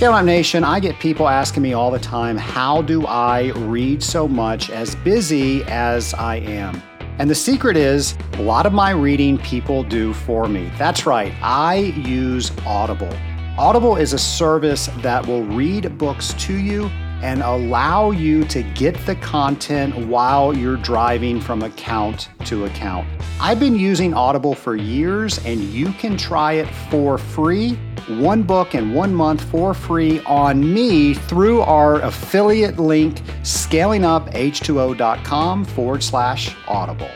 Scale Up Nation, I get people asking me all the time, how do I read so much as busy as I am? And the secret is a lot of my reading people do for me. That's right, I use Audible. Audible is a service that will read books to you and allow you to get the content while you're driving from account to account. I've been using Audible for years, and you can try it for free one book in one month for free on me through our affiliate link, scalinguph2o.com forward slash audible.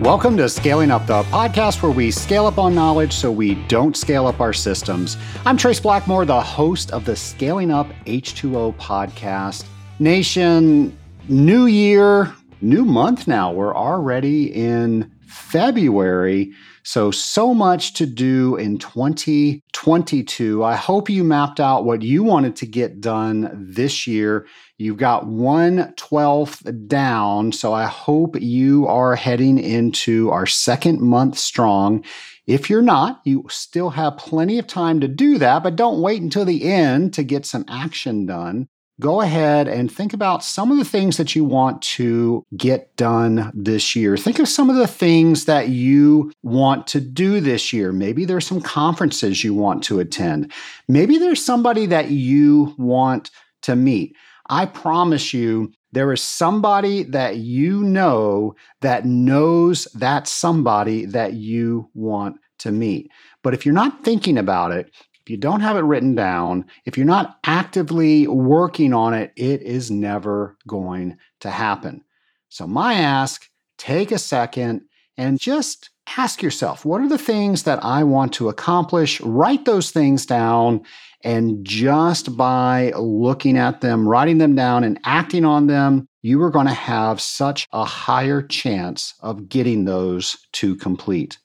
Welcome to Scaling Up, the podcast where we scale up on knowledge so we don't scale up our systems. I'm Trace Blackmore, the host of the Scaling Up H2O podcast. Nation, new year, new month now. We're already in February. So, so much to do in 2022. I hope you mapped out what you wanted to get done this year. You've got one twelfth down. So, I hope you are heading into our second month strong. If you're not, you still have plenty of time to do that, but don't wait until the end to get some action done go ahead and think about some of the things that you want to get done this year. Think of some of the things that you want to do this year. Maybe there's some conferences you want to attend. Maybe there's somebody that you want to meet. I promise you, there is somebody that you know that knows that somebody that you want to meet. But if you're not thinking about it, if you don't have it written down, if you're not actively working on it, it is never going to happen. So, my ask take a second and just ask yourself what are the things that I want to accomplish? Write those things down. And just by looking at them, writing them down, and acting on them, you are going to have such a higher chance of getting those to complete.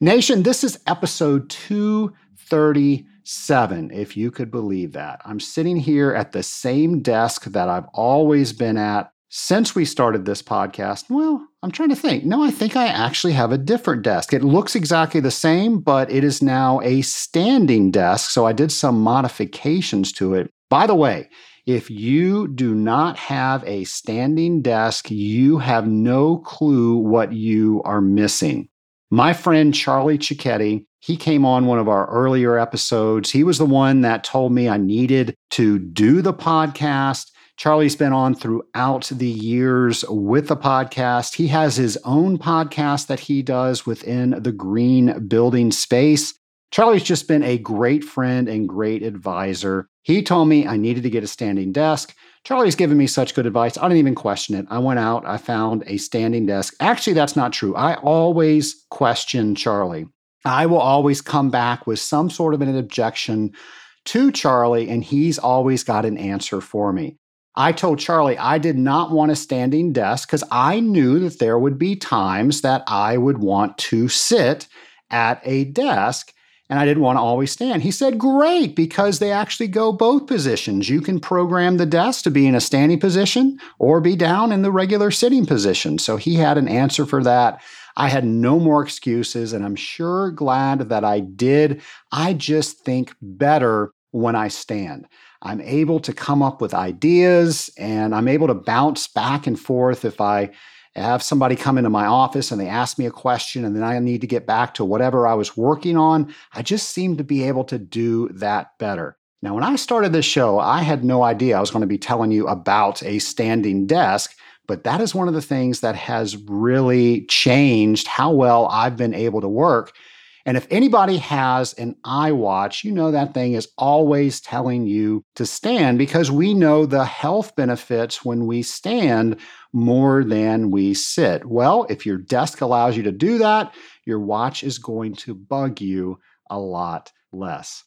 Nation, this is episode 237, if you could believe that. I'm sitting here at the same desk that I've always been at since we started this podcast. Well, I'm trying to think. No, I think I actually have a different desk. It looks exactly the same, but it is now a standing desk. So I did some modifications to it. By the way, if you do not have a standing desk, you have no clue what you are missing. My friend Charlie Cicchetti, he came on one of our earlier episodes. He was the one that told me I needed to do the podcast. Charlie's been on throughout the years with the podcast. He has his own podcast that he does within the green building space. Charlie's just been a great friend and great advisor. He told me I needed to get a standing desk. Charlie's given me such good advice. I didn't even question it. I went out, I found a standing desk. Actually, that's not true. I always question Charlie. I will always come back with some sort of an objection to Charlie, and he's always got an answer for me. I told Charlie I did not want a standing desk because I knew that there would be times that I would want to sit at a desk and I didn't want to always stand. He said, Great, because they actually go both positions. You can program the desk to be in a standing position or be down in the regular sitting position. So he had an answer for that. I had no more excuses, and I'm sure glad that I did. I just think better when I stand. I'm able to come up with ideas and I'm able to bounce back and forth if I have somebody come into my office and they ask me a question and then I need to get back to whatever I was working on. I just seem to be able to do that better. Now, when I started this show, I had no idea I was going to be telling you about a standing desk, but that is one of the things that has really changed how well I've been able to work. And if anybody has an iWatch, you know that thing is always telling you to stand because we know the health benefits when we stand more than we sit. Well, if your desk allows you to do that, your watch is going to bug you a lot less.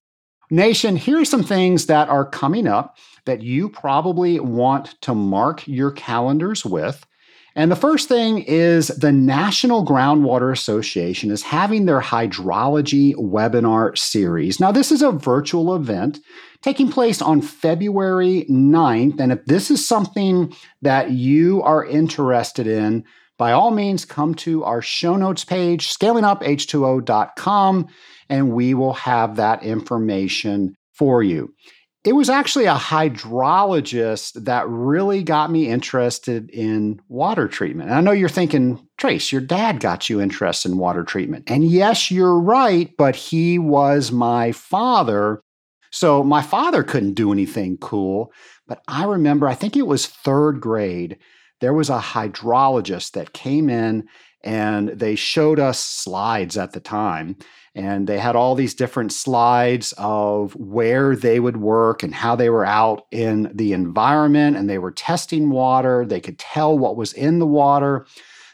Nation, here are some things that are coming up that you probably want to mark your calendars with. And the first thing is the National Groundwater Association is having their hydrology webinar series. Now, this is a virtual event taking place on February 9th. And if this is something that you are interested in, by all means come to our show notes page, scalinguph2o.com, and we will have that information for you. It was actually a hydrologist that really got me interested in water treatment. And I know you're thinking, Trace, your dad got you interested in water treatment. And yes, you're right, but he was my father. So my father couldn't do anything cool. But I remember, I think it was third grade, there was a hydrologist that came in and they showed us slides at the time and they had all these different slides of where they would work and how they were out in the environment and they were testing water. They could tell what was in the water.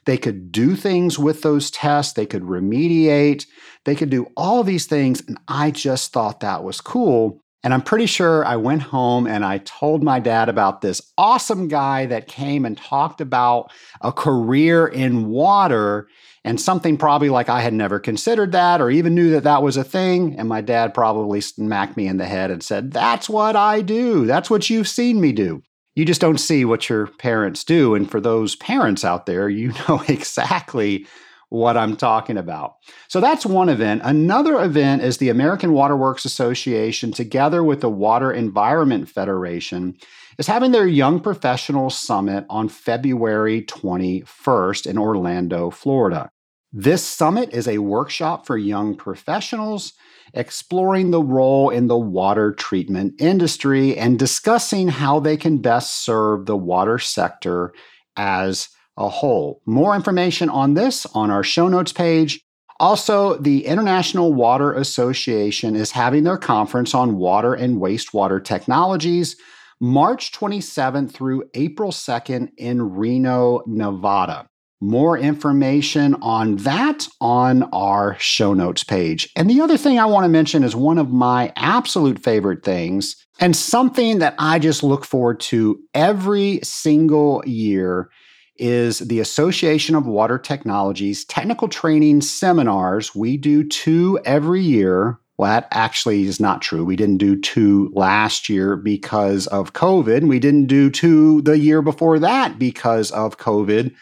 They could do things with those tests. They could remediate. They could do all these things. And I just thought that was cool. And I'm pretty sure I went home and I told my dad about this awesome guy that came and talked about a career in water and something probably like I had never considered that or even knew that that was a thing. And my dad probably smacked me in the head and said, That's what I do. That's what you've seen me do. You just don't see what your parents do. And for those parents out there, you know exactly what I'm talking about. So that's one event. Another event is the American Waterworks Association, together with the Water Environment Federation, is having their Young Professionals Summit on February 21st in Orlando, Florida. This summit is a workshop for young professionals exploring the role in the water treatment industry and discussing how they can best serve the water sector as a whole. More information on this on our show notes page. Also, the International Water Association is having their conference on water and wastewater technologies March 27th through April 2nd in Reno, Nevada. More information on that on our show notes page. And the other thing I want to mention is one of my absolute favorite things and something that I just look forward to every single year is the Association of Water Technologies technical training seminars. We do two every year. Well, that actually is not true. We didn't do two last year because of COVID. We didn't do two the year before that because of COVID.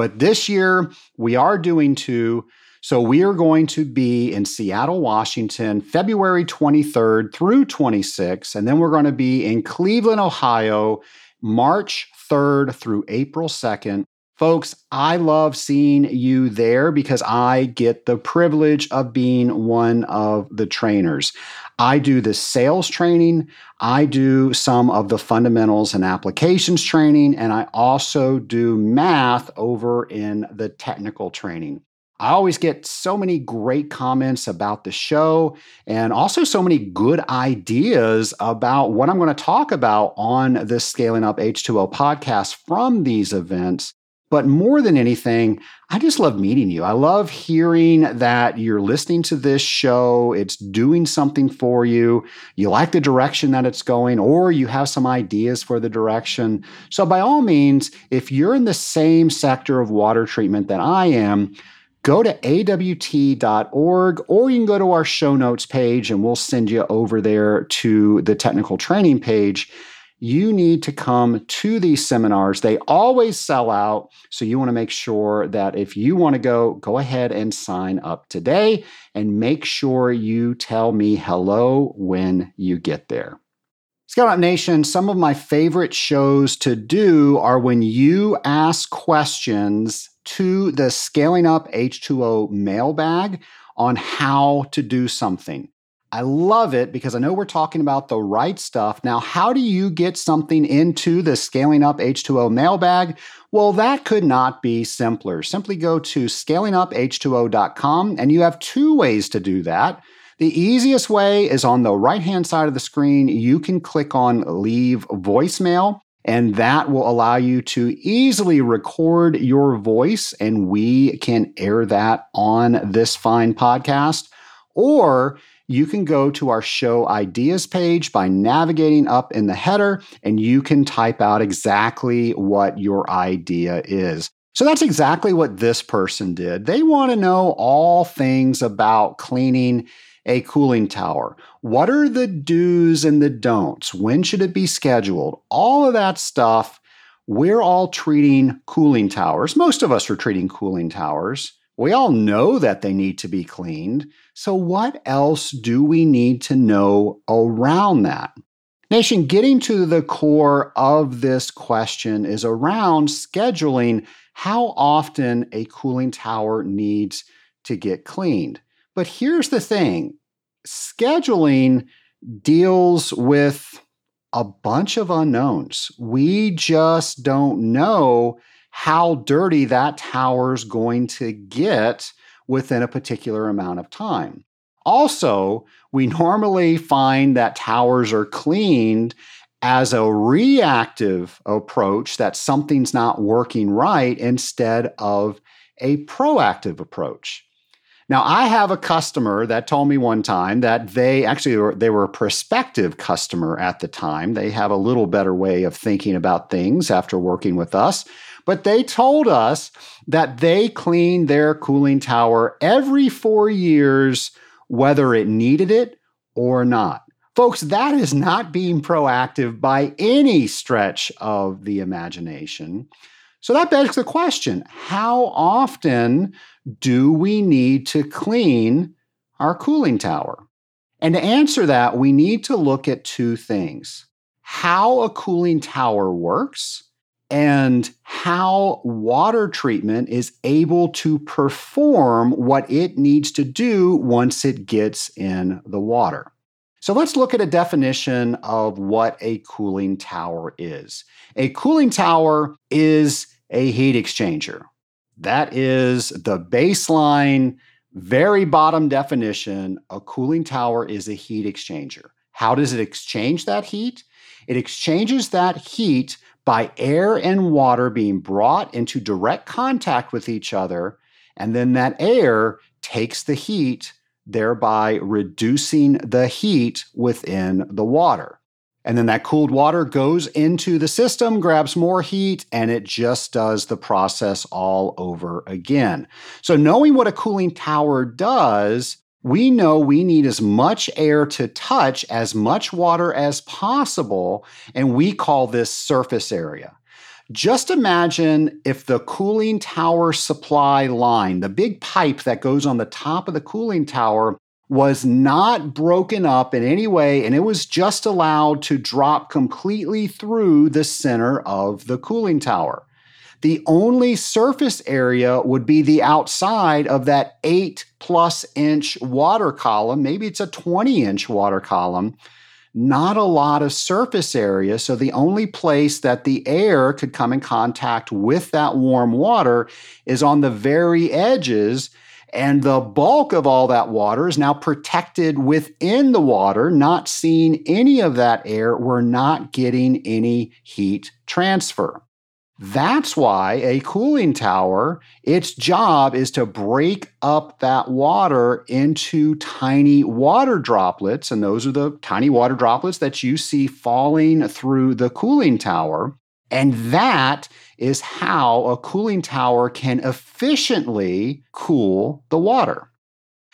But this year, we are doing two. So we are going to be in Seattle, Washington, February 23rd through 26th. And then we're going to be in Cleveland, Ohio, March 3rd through April 2nd. Folks, I love seeing you there because I get the privilege of being one of the trainers. I do the sales training, I do some of the fundamentals and applications training, and I also do math over in the technical training. I always get so many great comments about the show and also so many good ideas about what I'm going to talk about on this Scaling Up H2O podcast from these events. But more than anything, I just love meeting you. I love hearing that you're listening to this show, it's doing something for you, you like the direction that it's going, or you have some ideas for the direction. So, by all means, if you're in the same sector of water treatment that I am, go to awt.org or you can go to our show notes page and we'll send you over there to the technical training page. You need to come to these seminars. They always sell out. So you want to make sure that if you want to go, go ahead and sign up today and make sure you tell me hello when you get there. Scale Up Nation, some of my favorite shows to do are when you ask questions to the Scaling Up H2O mailbag on how to do something. I love it because I know we're talking about the right stuff. Now, how do you get something into the Scaling Up H2O mailbag? Well, that could not be simpler. Simply go to scalinguph2o.com and you have two ways to do that. The easiest way is on the right hand side of the screen. You can click on leave voicemail, and that will allow you to easily record your voice, and we can air that on this fine podcast. Or you can go to our show ideas page by navigating up in the header, and you can type out exactly what your idea is. So that's exactly what this person did. They want to know all things about cleaning a cooling tower? What are the do's and the don'ts? When should it be scheduled? All of that stuff we're all treating cooling towers. Most of us are treating cooling towers. We all know that they need to be cleaned. So, what else do we need to know around that? Nation, getting to the core of this question is around scheduling how often a cooling tower needs to get cleaned. But here's the thing scheduling deals with a bunch of unknowns. We just don't know how dirty that tower's going to get within a particular amount of time. Also, we normally find that towers are cleaned as a reactive approach that something's not working right instead of a proactive approach. Now, I have a customer that told me one time that they actually were, they were a prospective customer at the time. They have a little better way of thinking about things after working with us. But they told us that they clean their cooling tower every four years, whether it needed it or not. Folks, that is not being proactive by any stretch of the imagination. So that begs the question how often do we need to clean our cooling tower? And to answer that, we need to look at two things how a cooling tower works and how water treatment is able to perform what it needs to do once it gets in the water. So let's look at a definition of what a cooling tower is. A cooling tower is a heat exchanger. That is the baseline, very bottom definition. A cooling tower is a heat exchanger. How does it exchange that heat? It exchanges that heat by air and water being brought into direct contact with each other, and then that air takes the heat thereby reducing the heat within the water. And then that cooled water goes into the system, grabs more heat, and it just does the process all over again. So, knowing what a cooling tower does, we know we need as much air to touch as much water as possible, and we call this surface area. Just imagine if the cooling tower supply line, the big pipe that goes on the top of the cooling tower, was not broken up in any way and it was just allowed to drop completely through the center of the cooling tower. The only surface area would be the outside of that eight plus inch water column. Maybe it's a 20 inch water column not a lot of surface area. So the only place that the air could come in contact with that warm water is on the very edges. And the bulk of all that water is now protected within the water, not seeing any of that air. We're not getting any heat transfer. That's why a cooling tower, its job is to break up that water into tiny water droplets. And those are the tiny water droplets that you see falling through the cooling tower. And that is how a cooling tower can efficiently cool the water.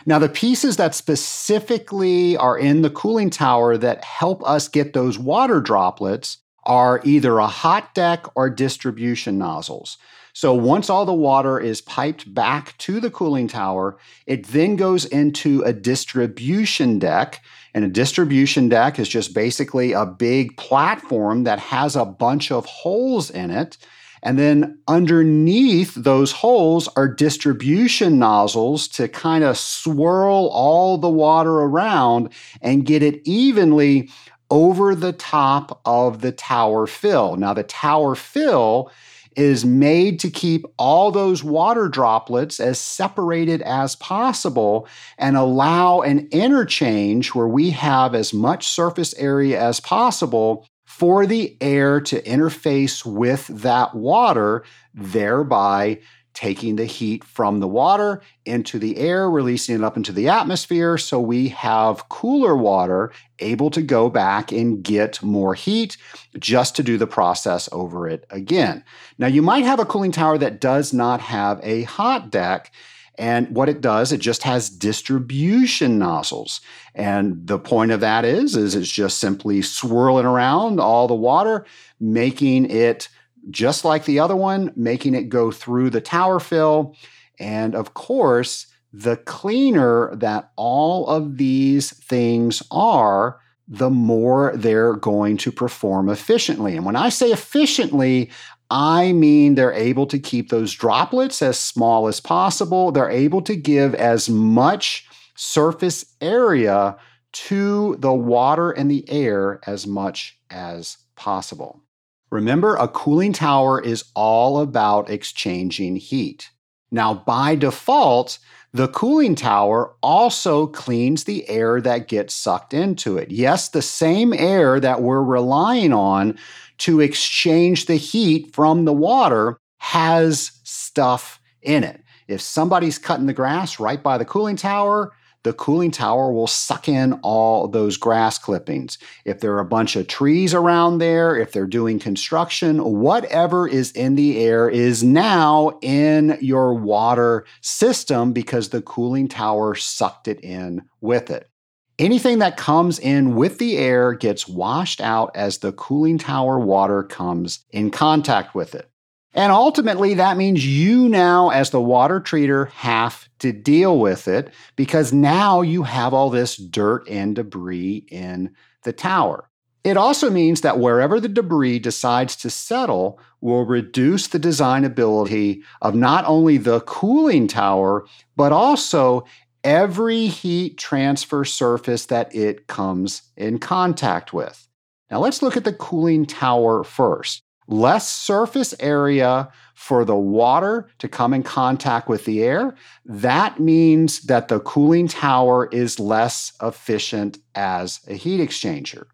Now, the pieces that specifically are in the cooling tower that help us get those water droplets are either a hot deck or distribution nozzles. So once all the water is piped back to the cooling tower, it then goes into a distribution deck. And a distribution deck is just basically a big platform that has a bunch of holes in it. And then underneath those holes are distribution nozzles to kind of swirl all the water around and get it evenly over the top of the tower fill. Now, the tower fill is made to keep all those water droplets as separated as possible and allow an interchange where we have as much surface area as possible for the air to interface with that water, thereby taking the heat from the water into the air, releasing it up into the atmosphere. So we have cooler water able to go back and get more heat just to do the process over it again. Now, you might have a cooling tower that does not have a hot deck. And what it does, it just has distribution nozzles. And the point of that is, is it's just simply swirling around all the water, making it just like the other one, making it go through the tower fill. And of course, the cleaner that all of these things are, the more they're going to perform efficiently. And when I say efficiently, I mean they're able to keep those droplets as small as possible. They're able to give as much surface area to the water and the air as much as possible. Remember, a cooling tower is all about exchanging heat. Now, by default, the cooling tower also cleans the air that gets sucked into it. Yes, the same air that we're relying on to exchange the heat from the water has stuff in it. If somebody's cutting the grass right by the cooling tower, the cooling tower will suck in all those grass clippings. If there are a bunch of trees around there, if they're doing construction, whatever is in the air is now in your water system because the cooling tower sucked it in with it. Anything that comes in with the air gets washed out as the cooling tower water comes in contact with it. And ultimately, that means you now, as the water treater, have to deal with it because now you have all this dirt and debris in the tower. It also means that wherever the debris decides to settle will reduce the designability of not only the cooling tower, but also every heat transfer surface that it comes in contact with. Now, let's look at the cooling tower first less surface area for the water to come in contact with the air, that means that the cooling tower is less efficient as a heat exchanger.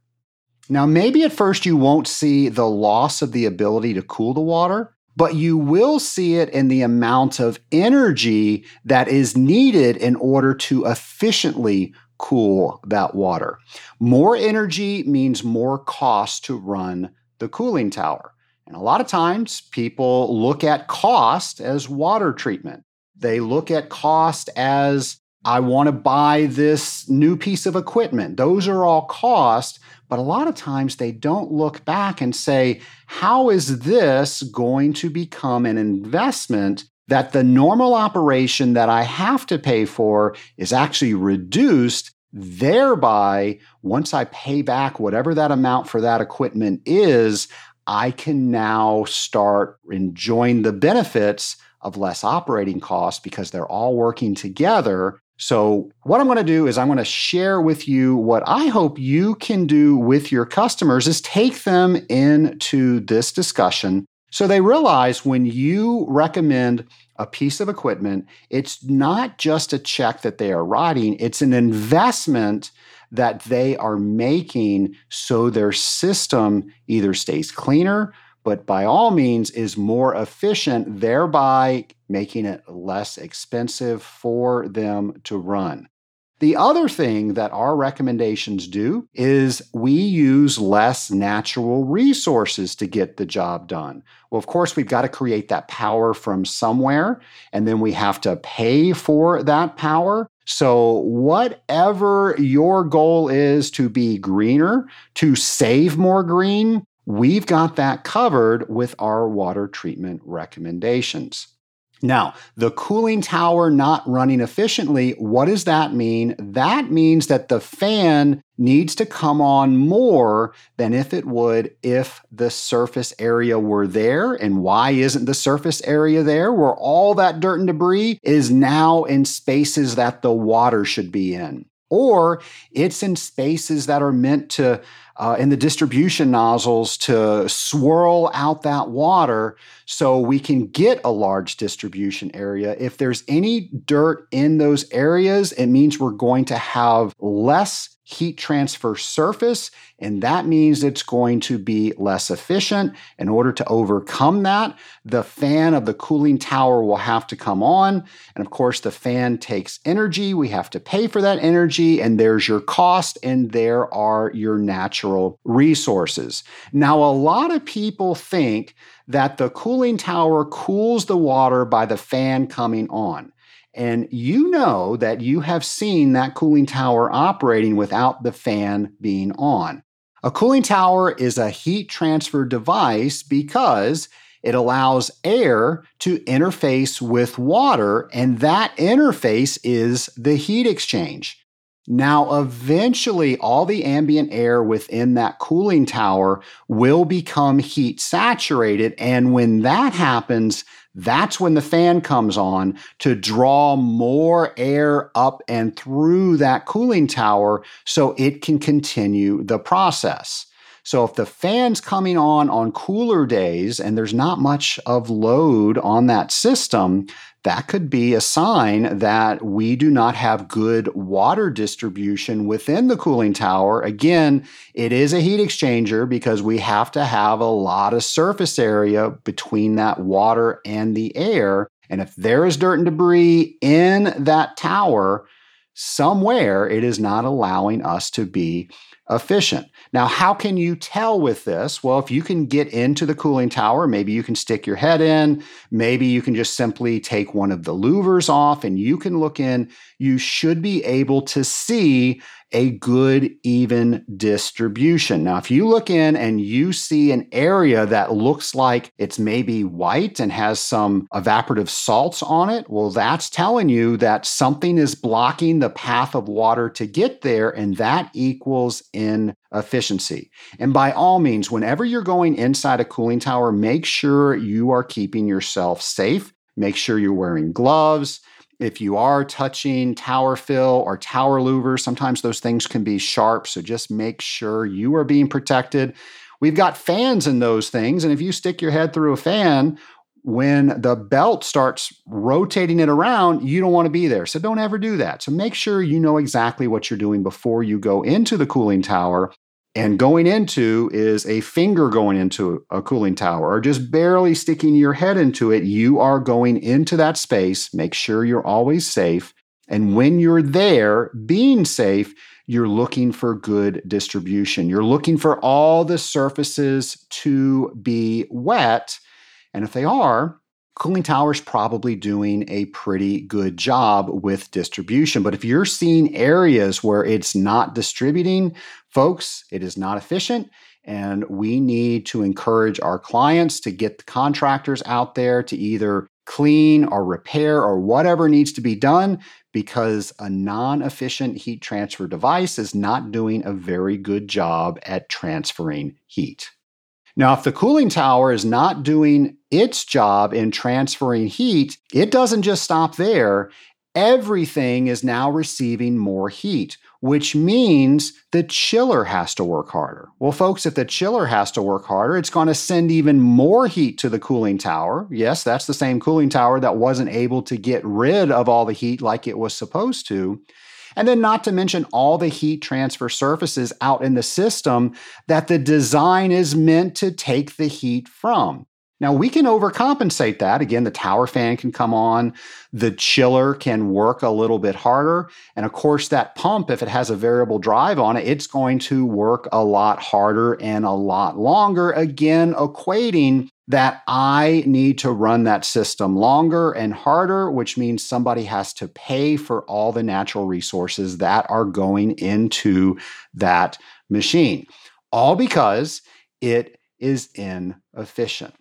Now, maybe at first you won't see the loss of the ability to cool the water, but you will see it in the amount of energy that is needed in order to efficiently cool that water. More energy means more cost to run the cooling tower. And a lot of times people look at cost as water treatment. They look at cost as I want to buy this new piece of equipment. Those are all cost, but a lot of times they don't look back and say, how is this going to become an investment that the normal operation that I have to pay for is actually reduced? Thereby, once I pay back whatever that amount for that equipment is, I can now start enjoying the benefits of less operating costs because they're all working together. So, what I'm going to do is I'm going to share with you what I hope you can do with your customers is take them into this discussion so they realize when you recommend a piece of equipment, it's not just a check that they are writing, it's an investment that they are making so their system either stays cleaner, but by all means is more efficient, thereby making it less expensive for them to run. The other thing that our recommendations do is we use less natural resources to get the job done. Well, of course, we've got to create that power from somewhere, and then we have to pay for that power. So, whatever your goal is to be greener, to save more green, we've got that covered with our water treatment recommendations. Now, the cooling tower not running efficiently, what does that mean? That means that the fan needs to come on more than if it would if the surface area were there. And why isn't the surface area there? Where all that dirt and debris is now in spaces that the water should be in. Or it's in spaces that are meant to uh, in the distribution nozzles to swirl out that water so we can get a large distribution area. If there's any dirt in those areas, it means we're going to have less heat transfer surface, and that means it's going to be less efficient. In order to overcome that, the fan of the cooling tower will have to come on. And of course, the fan takes energy. We have to pay for that energy, and there's your cost, and there are your natural resources. Now, a lot of people think that the cooling tower cools the water by the fan coming on. And you know that you have seen that cooling tower operating without the fan being on. A cooling tower is a heat transfer device because it allows air to interface with water, and that interface is the heat exchange. Now, eventually, all the ambient air within that cooling tower will become heat saturated. And when that happens, that's when the fan comes on to draw more air up and through that cooling tower so it can continue the process. So if the fan's coming on on cooler days and there's not much of load on that system, that could be a sign that we do not have good water distribution within the cooling tower. Again, it is a heat exchanger because we have to have a lot of surface area between that water and the air. And if there is dirt and debris in that tower, somewhere it is not allowing us to be efficient. Now, how can you tell with this? Well, if you can get into the cooling tower, maybe you can stick your head in, maybe you can just simply take one of the louvers off and you can look in. You should be able to see a good, even distribution. Now, if you look in and you see an area that looks like it's maybe white and has some evaporative salts on it, well, that's telling you that something is blocking the path of water to get there, and that equals inefficiency. And by all means, whenever you're going inside a cooling tower, make sure you are keeping yourself safe. Make sure you're wearing gloves. If you are touching tower fill or tower louvers, sometimes those things can be sharp. So just make sure you are being protected. We've got fans in those things. And if you stick your head through a fan, when the belt starts rotating it around, you don't want to be there. So don't ever do that. So make sure you know exactly what you're doing before you go into the cooling tower and going into is a finger going into a cooling tower or just barely sticking your head into it. You are going into that space. Make sure you're always safe. And when you're there, being safe, you're looking for good distribution. You're looking for all the surfaces to be wet. And if they are, Cooling Tower is probably doing a pretty good job with distribution. But if you're seeing areas where it's not distributing, folks, it is not efficient. And we need to encourage our clients to get the contractors out there to either clean or repair or whatever needs to be done because a non efficient heat transfer device is not doing a very good job at transferring heat. Now, if the cooling tower is not doing its job in transferring heat, it doesn't just stop there. Everything is now receiving more heat, which means the chiller has to work harder. Well, folks, if the chiller has to work harder, it's going to send even more heat to the cooling tower. Yes, that's the same cooling tower that wasn't able to get rid of all the heat like it was supposed to. And then, not to mention all the heat transfer surfaces out in the system that the design is meant to take the heat from. Now, we can overcompensate that. Again, the tower fan can come on, the chiller can work a little bit harder. And of course, that pump, if it has a variable drive on it, it's going to work a lot harder and a lot longer. Again, equating that I need to run that system longer and harder, which means somebody has to pay for all the natural resources that are going into that machine, all because it is inefficient.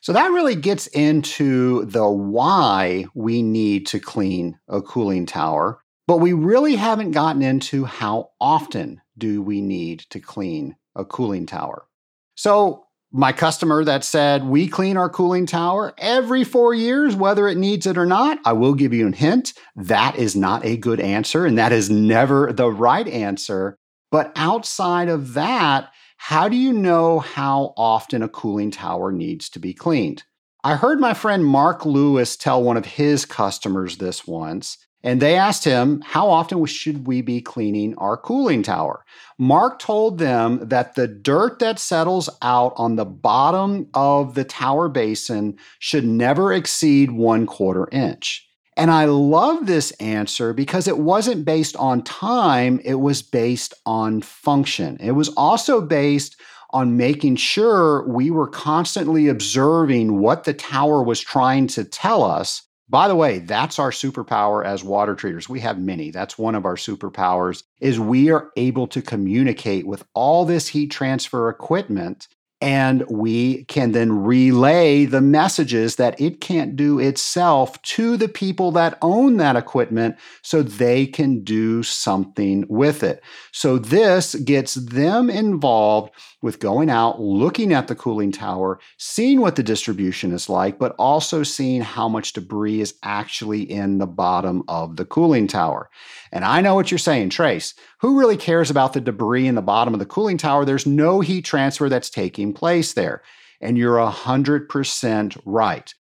So that really gets into the why we need to clean a cooling tower, but we really haven't gotten into how often do we need to clean a cooling tower. So my customer that said we clean our cooling tower every four years, whether it needs it or not, I will give you a hint. That is not a good answer, and that is never the right answer. But outside of that, how do you know how often a cooling tower needs to be cleaned? I heard my friend Mark Lewis tell one of his customers this once, and they asked him, How often should we be cleaning our cooling tower? Mark told them that the dirt that settles out on the bottom of the tower basin should never exceed one quarter inch. And I love this answer because it wasn't based on time, it was based on function. It was also based on making sure we were constantly observing what the tower was trying to tell us. By the way, that's our superpower as water treaters. We have many. That's one of our superpowers is we are able to communicate with all this heat transfer equipment and we can then relay the messages that it can't do itself to the people that own that equipment so they can do something with it. So this gets them involved with going out, looking at the cooling tower, seeing what the distribution is like, but also seeing how much debris is actually in the bottom of the cooling tower. And I know what you're saying, Trace. Who really cares about the debris in the bottom of the cooling tower? There's no heat transfer that's taking place there. And you're 100% right.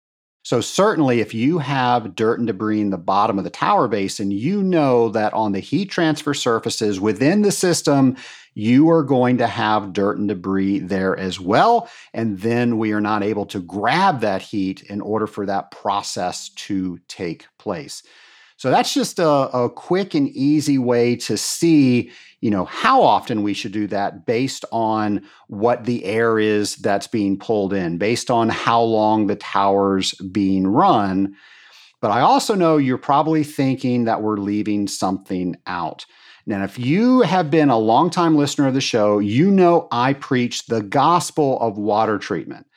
So, certainly, if you have dirt and debris in the bottom of the tower basin, you know that on the heat transfer surfaces within the system, you are going to have dirt and debris there as well. And then we are not able to grab that heat in order for that process to take place. So that's just a, a quick and easy way to see, you know, how often we should do that based on what the air is that's being pulled in, based on how long the tower's being run. But I also know you're probably thinking that we're leaving something out. Now, if you have been a longtime listener of the show, you know I preach the gospel of water treatment.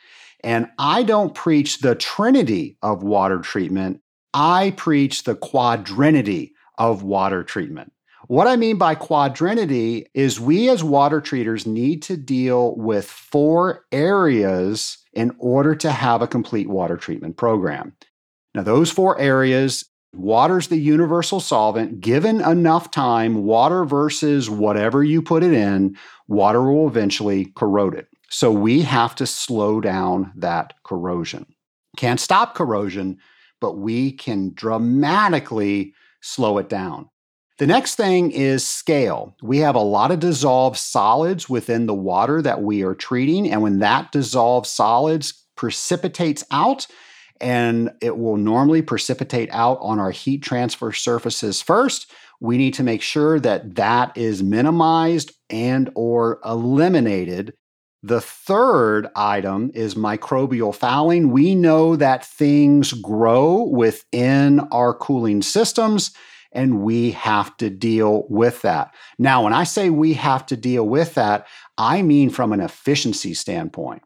And I don't preach the trinity of water treatment. I preach the quadrinity of water treatment. What I mean by quadrinity is we as water treaters need to deal with four areas in order to have a complete water treatment program. Now, those four areas water's the universal solvent. Given enough time, water versus whatever you put it in, water will eventually corrode it. So we have to slow down that corrosion. Can't stop corrosion, but we can dramatically slow it down. The next thing is scale. We have a lot of dissolved solids within the water that we are treating. And when that dissolved solids precipitates out, and it will normally precipitate out on our heat transfer surfaces first, we need to make sure that that is minimized and or eliminated the third item is microbial fouling. We know that things grow within our cooling systems and we have to deal with that. Now, when I say we have to deal with that, I mean from an efficiency standpoint.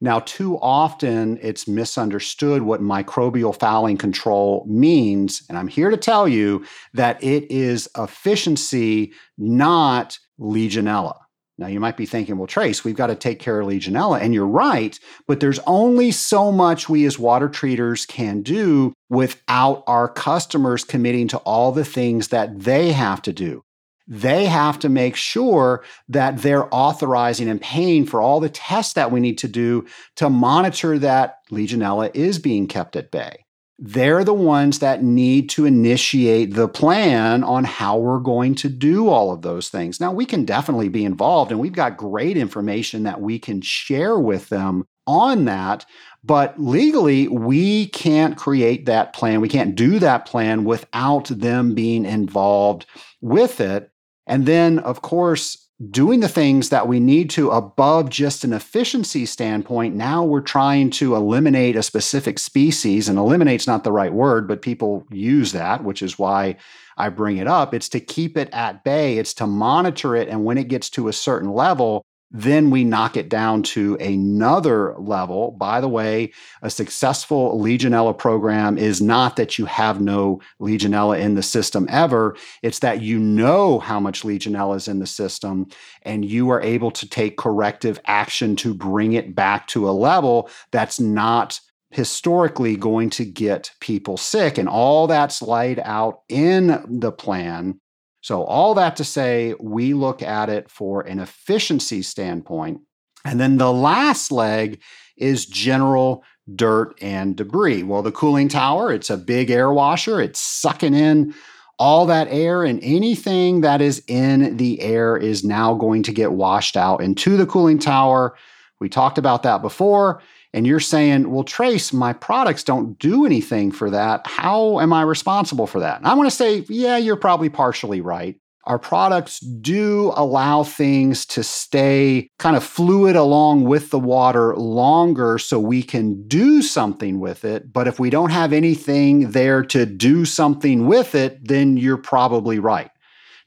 Now, too often it's misunderstood what microbial fouling control means. And I'm here to tell you that it is efficiency, not Legionella. Now, you might be thinking, well, Trace, we've got to take care of Legionella. And you're right, but there's only so much we as water treaters can do without our customers committing to all the things that they have to do. They have to make sure that they're authorizing and paying for all the tests that we need to do to monitor that Legionella is being kept at bay they're the ones that need to initiate the plan on how we're going to do all of those things. Now, we can definitely be involved, and we've got great information that we can share with them on that. But legally, we can't create that plan. We can't do that plan without them being involved with it. And then, of course, doing the things that we need to above just an efficiency standpoint. Now we're trying to eliminate a specific species, and eliminate's not the right word, but people use that, which is why I bring it up. It's to keep it at bay, it's to monitor it. And when it gets to a certain level, then we knock it down to another level. By the way, a successful Legionella program is not that you have no Legionella in the system ever. It's that you know how much Legionella is in the system and you are able to take corrective action to bring it back to a level that's not historically going to get people sick. And all that's laid out in the plan so, all that to say, we look at it for an efficiency standpoint. And then the last leg is general dirt and debris. Well, the cooling tower, it's a big air washer, it's sucking in all that air, and anything that is in the air is now going to get washed out into the cooling tower. We talked about that before and you're saying, well, Trace, my products don't do anything for that. How am I responsible for that? And I want to say, yeah, you're probably partially right. our products do allow things to stay kind of fluid along with the water longer so we can do something with it. But if we don't have anything there to do something with it, then you're probably right.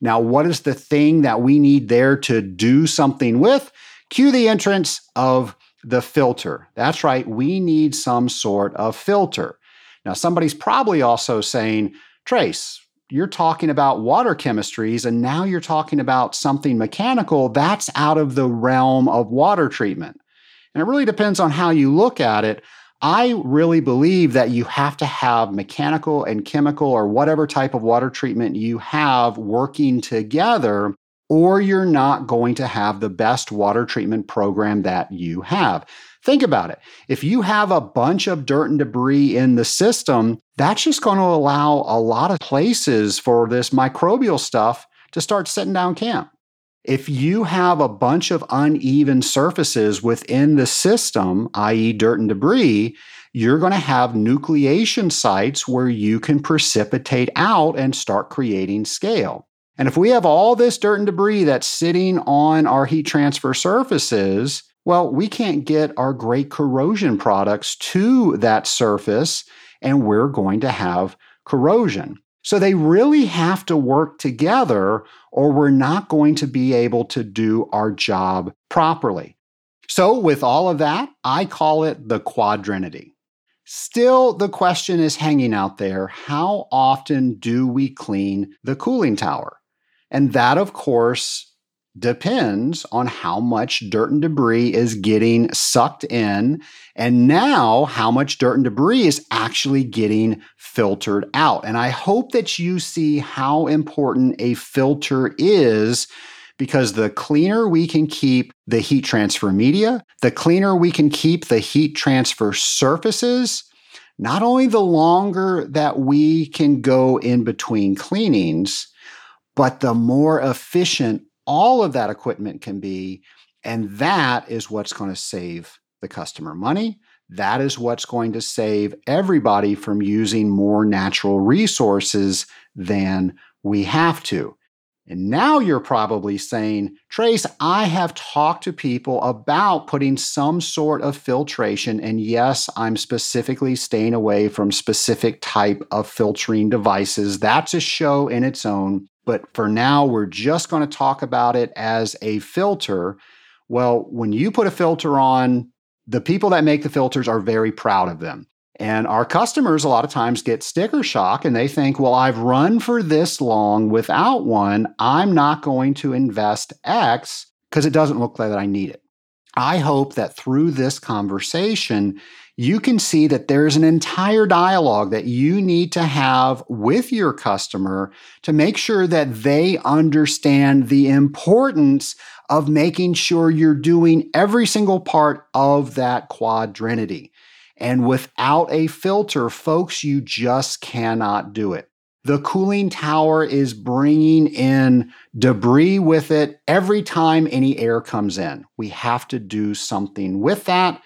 Now, what is the thing that we need there to do something with? Cue the entrance of the filter. That's right, we need some sort of filter. Now, somebody's probably also saying, Trace, you're talking about water chemistries and now you're talking about something mechanical that's out of the realm of water treatment. And it really depends on how you look at it. I really believe that you have to have mechanical and chemical or whatever type of water treatment you have working together, or you're not going to have the best water treatment program that you have. Think about it. If you have a bunch of dirt and debris in the system, that's just going to allow a lot of places for this microbial stuff to start setting down camp. If you have a bunch of uneven surfaces within the system, i.e., dirt and debris, you're going to have nucleation sites where you can precipitate out and start creating scale. And if we have all this dirt and debris that's sitting on our heat transfer surfaces, well, we can't get our great corrosion products to that surface, and we're going to have corrosion. So they really have to work together, or we're not going to be able to do our job properly. So, with all of that, I call it the quadrinity. Still, the question is hanging out there how often do we clean the cooling tower? And that, of course, depends on how much dirt and debris is getting sucked in, and now how much dirt and debris is actually getting filtered out. And I hope that you see how important a filter is. Because the cleaner we can keep the heat transfer media, the cleaner we can keep the heat transfer surfaces, not only the longer that we can go in between cleanings, but the more efficient all of that equipment can be. And that is what's going to save the customer money. That is what's going to save everybody from using more natural resources than we have to. And now you're probably saying, Trace, I have talked to people about putting some sort of filtration. And yes, I'm specifically staying away from specific type of filtering devices. That's a show in its own. But for now, we're just going to talk about it as a filter. Well, when you put a filter on, the people that make the filters are very proud of them. And our customers, a lot of times, get sticker shock and they think, well, I've run for this long without one. I'm not going to invest X because it doesn't look like I need it. I hope that through this conversation, you can see that there's an entire dialogue that you need to have with your customer to make sure that they understand the importance of making sure you're doing every single part of that quadrinity. And without a filter, folks, you just cannot do it. The cooling tower is bringing in debris with it every time any air comes in. We have to do something with that.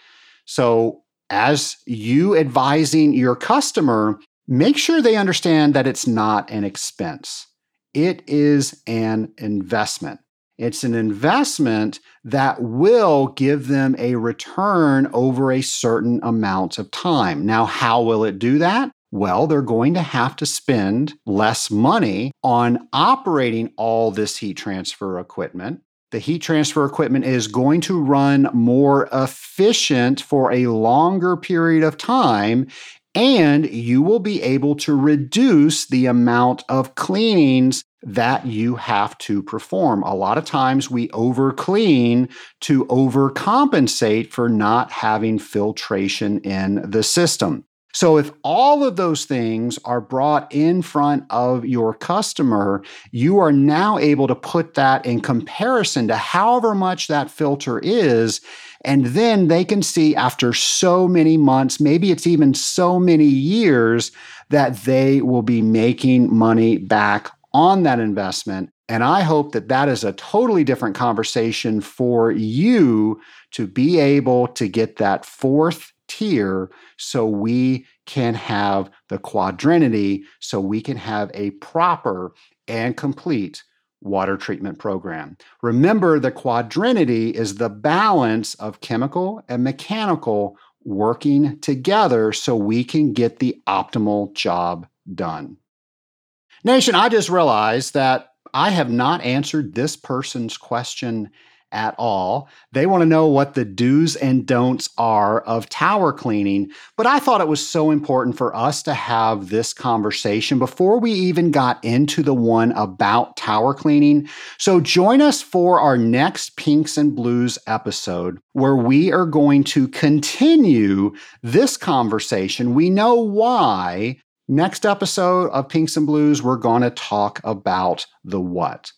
So, as you advising your customer, make sure they understand that it's not an expense. It is an investment. It's an investment that will give them a return over a certain amount of time. Now, how will it do that? Well, they're going to have to spend less money on operating all this heat transfer equipment the heat transfer equipment is going to run more efficient for a longer period of time and you will be able to reduce the amount of cleanings that you have to perform. A lot of times we over clean to overcompensate for not having filtration in the system. So, if all of those things are brought in front of your customer, you are now able to put that in comparison to however much that filter is. And then they can see after so many months, maybe it's even so many years, that they will be making money back on that investment. And I hope that that is a totally different conversation for you to be able to get that fourth tier so we can have the quadrinity, so we can have a proper and complete water treatment program. Remember, the quadrinity is the balance of chemical and mechanical working together so we can get the optimal job done. Nation, I just realized that I have not answered this person's question at all. They want to know what the do's and don'ts are of tower cleaning. But I thought it was so important for us to have this conversation before we even got into the one about tower cleaning. So join us for our next Pinks and Blues episode where we are going to continue this conversation. We know why. Next episode of Pinks and Blues, we're going to talk about the what.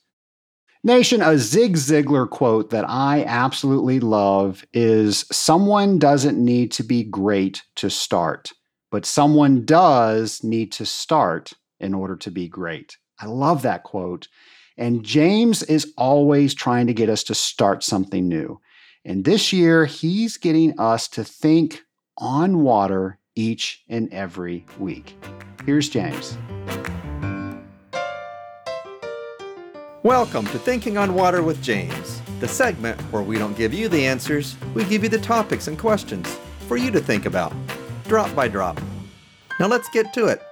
Nation, a Zig Ziglar quote that I absolutely love is Someone doesn't need to be great to start, but someone does need to start in order to be great. I love that quote. And James is always trying to get us to start something new. And this year, he's getting us to think on water each and every week. Here's James. Welcome to Thinking on Water with James, the segment where we don't give you the answers, we give you the topics and questions for you to think about, drop by drop. Now let's get to it.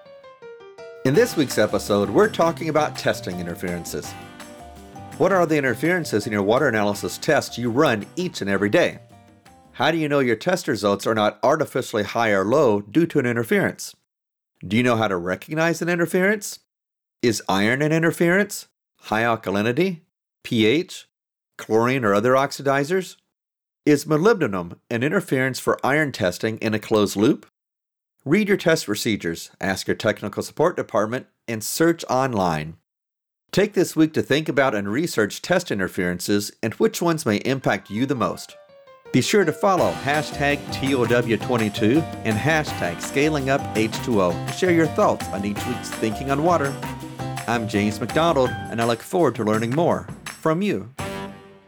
In this week's episode, we're talking about testing interferences. What are the interferences in your water analysis tests you run each and every day? How do you know your test results are not artificially high or low due to an interference? Do you know how to recognize an interference? Is iron an interference? High alkalinity, pH, chlorine, or other oxidizers? Is molybdenum an interference for iron testing in a closed loop? Read your test procedures, ask your technical support department, and search online. Take this week to think about and research test interferences and which ones may impact you the most. Be sure to follow hashtag TOW22 and hashtag ScalingUpH2O to share your thoughts on each week's Thinking on Water I'm James McDonald, and I look forward to learning more from you.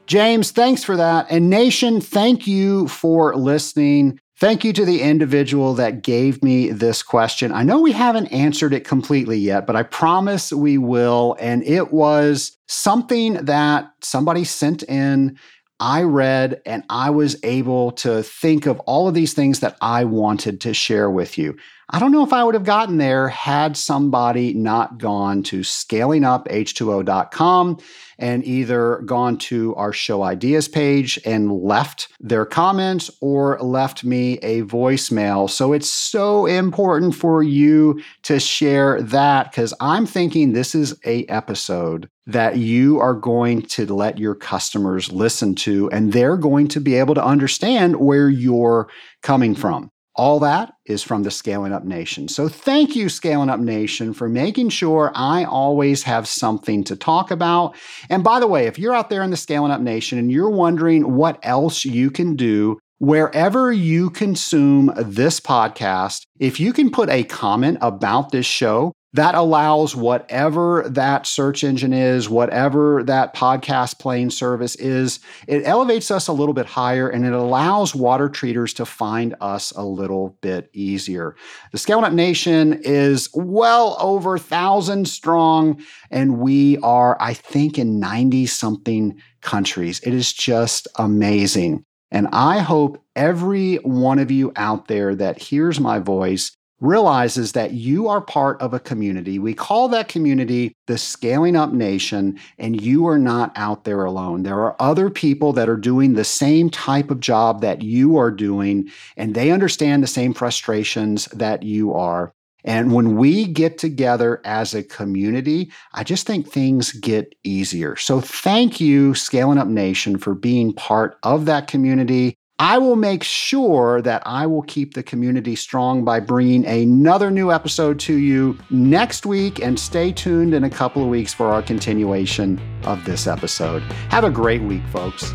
James, thanks for that. And Nation, thank you for listening. Thank you to the individual that gave me this question. I know we haven't answered it completely yet, but I promise we will. And it was something that somebody sent in. I read and I was able to think of all of these things that I wanted to share with you. I don't know if I would have gotten there had somebody not gone to scalinguph2o.com and either gone to our show ideas page and left their comments or left me a voicemail. So it's so important for you to share that because I'm thinking this is a episode that you are going to let your customers listen to and they're going to be able to understand where you're coming from. All that is from the Scaling Up Nation. So thank you, Scaling Up Nation, for making sure I always have something to talk about. And by the way, if you're out there in the Scaling Up Nation and you're wondering what else you can do, wherever you consume this podcast, if you can put a comment about this show, that allows whatever that search engine is, whatever that podcast playing service is, it elevates us a little bit higher and it allows water treaters to find us a little bit easier. The Scaling Up Nation is well over thousand strong, and we are, I think, in 90 something countries. It is just amazing. And I hope every one of you out there that hears my voice realizes that you are part of a community. We call that community the Scaling Up Nation, and you are not out there alone. There are other people that are doing the same type of job that you are doing, and they understand the same frustrations that you are. And when we get together as a community, I just think things get easier. So thank you, Scaling Up Nation, for being part of that community. I will make sure that I will keep the community strong by bringing another new episode to you next week. And stay tuned in a couple of weeks for our continuation of this episode. Have a great week, folks.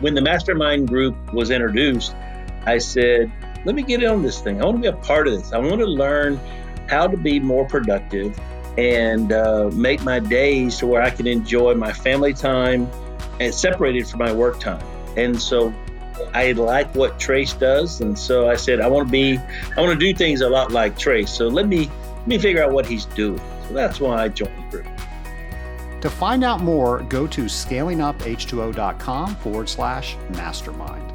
When the mastermind group was introduced, I said, let me get in on this thing. I want to be a part of this. I want to learn how to be more productive and uh, make my days to where I can enjoy my family time and separated from my work time. And so I like what Trace does, and so I said I want to be, I want to do things a lot like Trace. So let me Let me figure out what he's doing. So that's why I joined the group. To find out more, go to scalinguph2o.com forward slash mastermind.